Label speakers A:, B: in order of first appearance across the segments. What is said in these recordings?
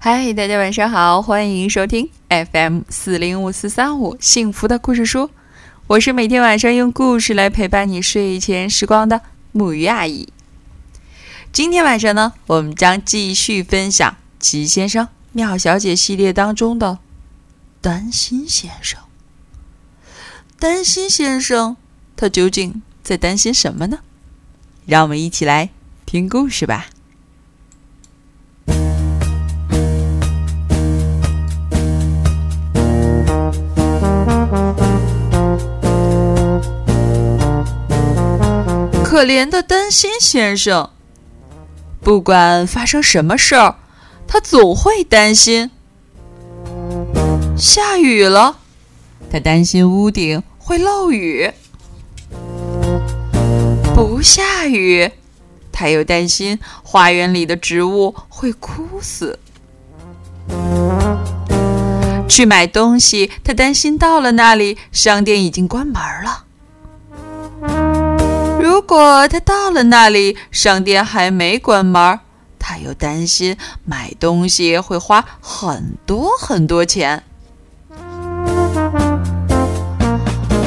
A: 嗨，大家晚上好，欢迎收听 FM 四零五四三五幸福的故事书。我是每天晚上用故事来陪伴你睡前时光的木鱼阿姨。今天晚上呢，我们将继续分享《齐先生妙小姐》系列当中的担心先生。担心先生，他究竟在担心什么呢？让我们一起来听故事吧。可怜的担心先生，不管发生什么事儿，他总会担心。下雨了，他担心屋顶会漏雨；不下雨，他又担心花园里的植物会枯死。去买东西，他担心到了那里，商店已经关门了。如果他到了那里，商店还没关门，他又担心买东西会花很多很多钱。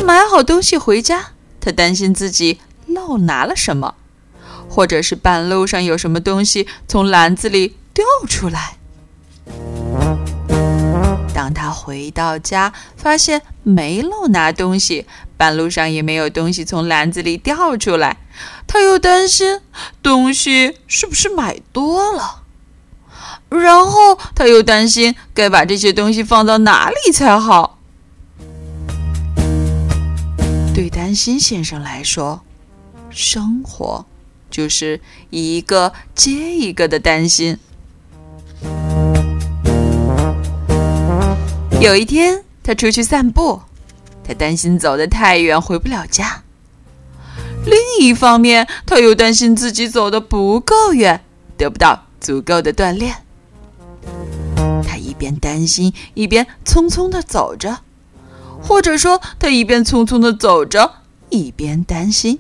A: 买好东西回家，他担心自己漏拿了什么，或者是半路上有什么东西从篮子里掉出来。当他回到家，发现没漏拿东西，半路上也没有东西从篮子里掉出来，他又担心东西是不是买多了，然后他又担心该把这些东西放到哪里才好。对担心先生来说，生活就是一个接一个的担心。有一天，他出去散步，他担心走得太远回不了家。另一方面，他又担心自己走得不够远，得不到足够的锻炼。他一边担心，一边匆匆的走着，或者说，他一边匆匆的走着，一边担心。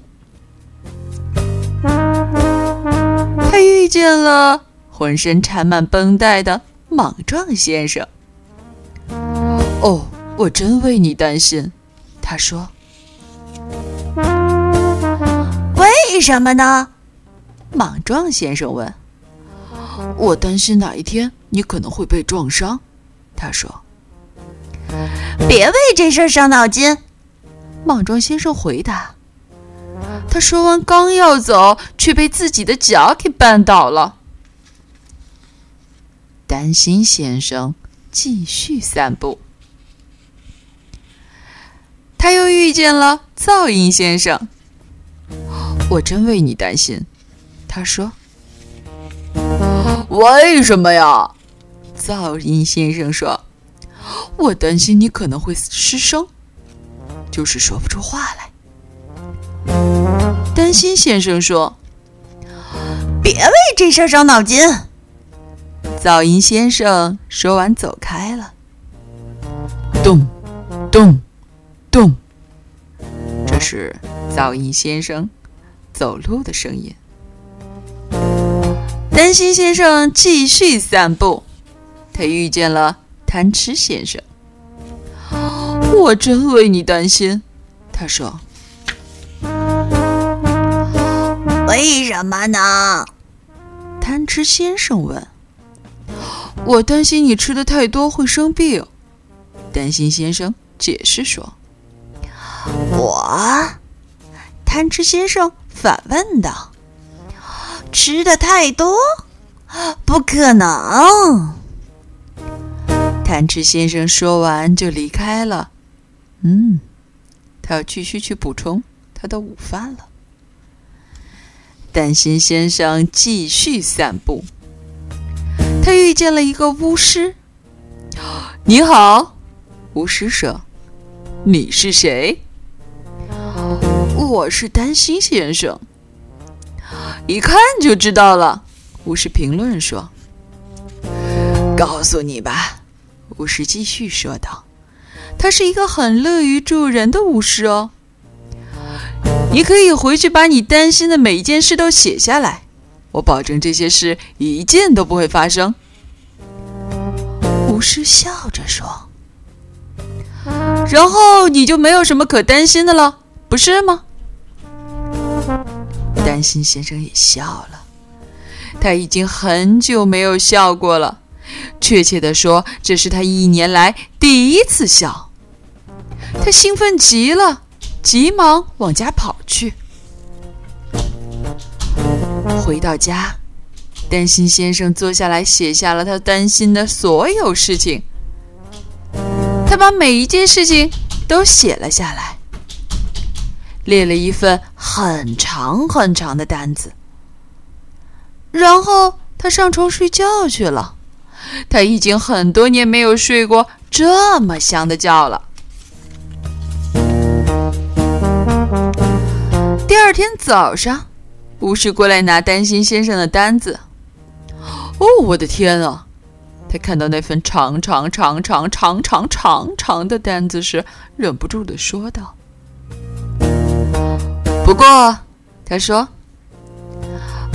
A: 他遇见了浑身缠满绷带的莽撞先生。哦，我真为你担心，他说。
B: 为什么呢？
A: 莽撞先生问。我担心哪一天你可能会被撞伤，他说。
B: 别为这事伤脑筋，
A: 莽撞先生回答。他说完刚要走，却被自己的脚给绊倒了。担心先生继续散步。他又遇见了噪音先生。我真为你担心，他说。为什么呀？噪音先生说。我担心你可能会失声，就是说不出话来。担心先生说。
B: 别为这事伤脑筋。
A: 噪音先生说完走开了。咚，咚。咚！这是噪音先生走路的声音。担心先生继续散步，他遇见了贪吃先生。我真为你担心，他说。
B: 为什么呢？
A: 贪吃先生问。我担心你吃的太多会生病，担心先生解释说。
B: 我，贪吃先生反问道：“吃的太多？不可能！”
A: 贪吃先生说完就离开了。嗯，他要继续去补充他的午饭了。担心先生继续散步，他遇见了一个巫师。“你好，巫师说，你是谁？”我是担心先生，一看就知道了。巫师评论说：“告诉你吧。”巫师继续说道：“他是一个很乐于助人的巫师哦。你可以回去把你担心的每一件事都写下来，我保证这些事一件都不会发生。”巫师笑着说：“然后你就没有什么可担心的了，不是吗？”担心先生也笑了，他已经很久没有笑过了。确切的说，这是他一年来第一次笑。他兴奋极了，急忙往家跑去。回到家，担心先生坐下来写下了他担心的所有事情。他把每一件事情都写了下来，列了一份很长很长的单子。然后他上床睡觉去了。他已经很多年没有睡过这么香的觉了。第二天早上，巫师过来拿担心先生的单子。哦，我的天啊！他看到那份长长长长长长长长的单子时，忍不住的说道：“不过，他说，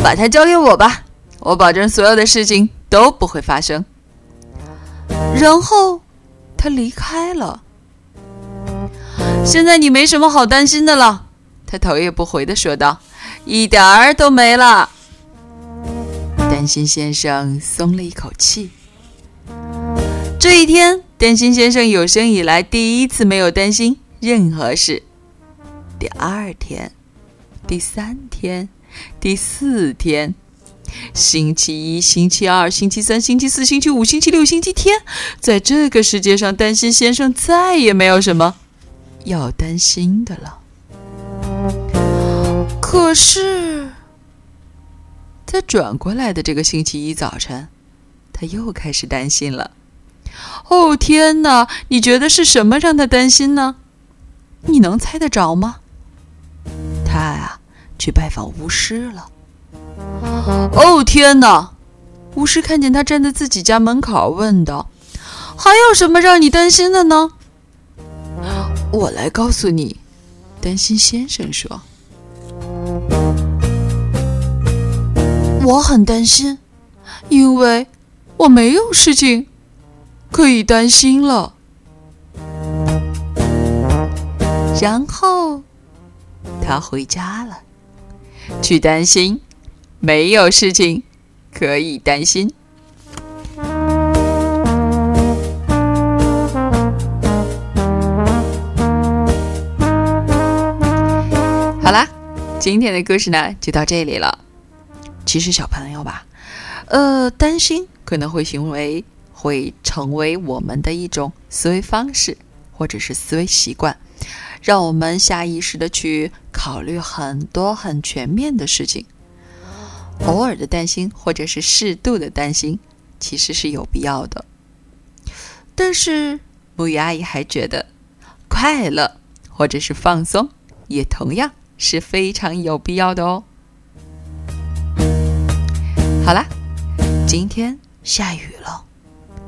A: 把它交给我吧，我保证所有的事情。”都不会发生。然后，他离开了。现在你没什么好担心的了，他头也不回的说道：“一点儿都没了。”担心先生松了一口气。这一天，担心先生有生以来第一次没有担心任何事。第二天，第三天，第四天。星期一、星期二、星期三、星期四、星期五、星期六、星期天，在这个世界上，担心先生再也没有什么要担心的了。可是，在转过来的这个星期一早晨，他又开始担心了。哦天哪！你觉得是什么让他担心呢？你能猜得着吗？他啊，去拜访巫师了。哦天哪！巫师看见他站在自己家门口，问道：“还有什么让你担心的呢？”我来告诉你，担心先生说：“我很担心，因为我没有事情可以担心了。”然后他回家了，去担心。没有事情可以担心。好啦，今天的故事呢就到这里了。其实小朋友吧，呃，担心可能会行为会成为我们的一种思维方式，或者是思维习惯，让我们下意识的去考虑很多很全面的事情。偶尔的担心，或者是适度的担心，其实是有必要的。但是木鱼阿姨还觉得，快乐或者是放松，也同样是非常有必要的哦。好啦，今天下雨了，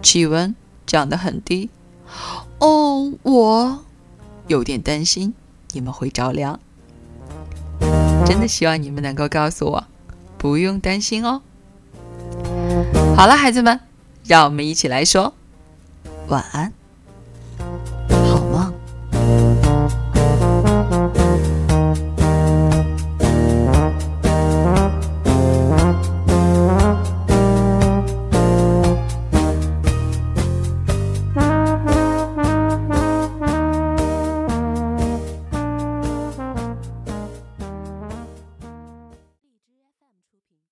A: 气温降得很低。哦，我有点担心你们会着凉。真的希望你们能够告诉我。不用担心哦。好了，孩子们，让我们一起来说晚安。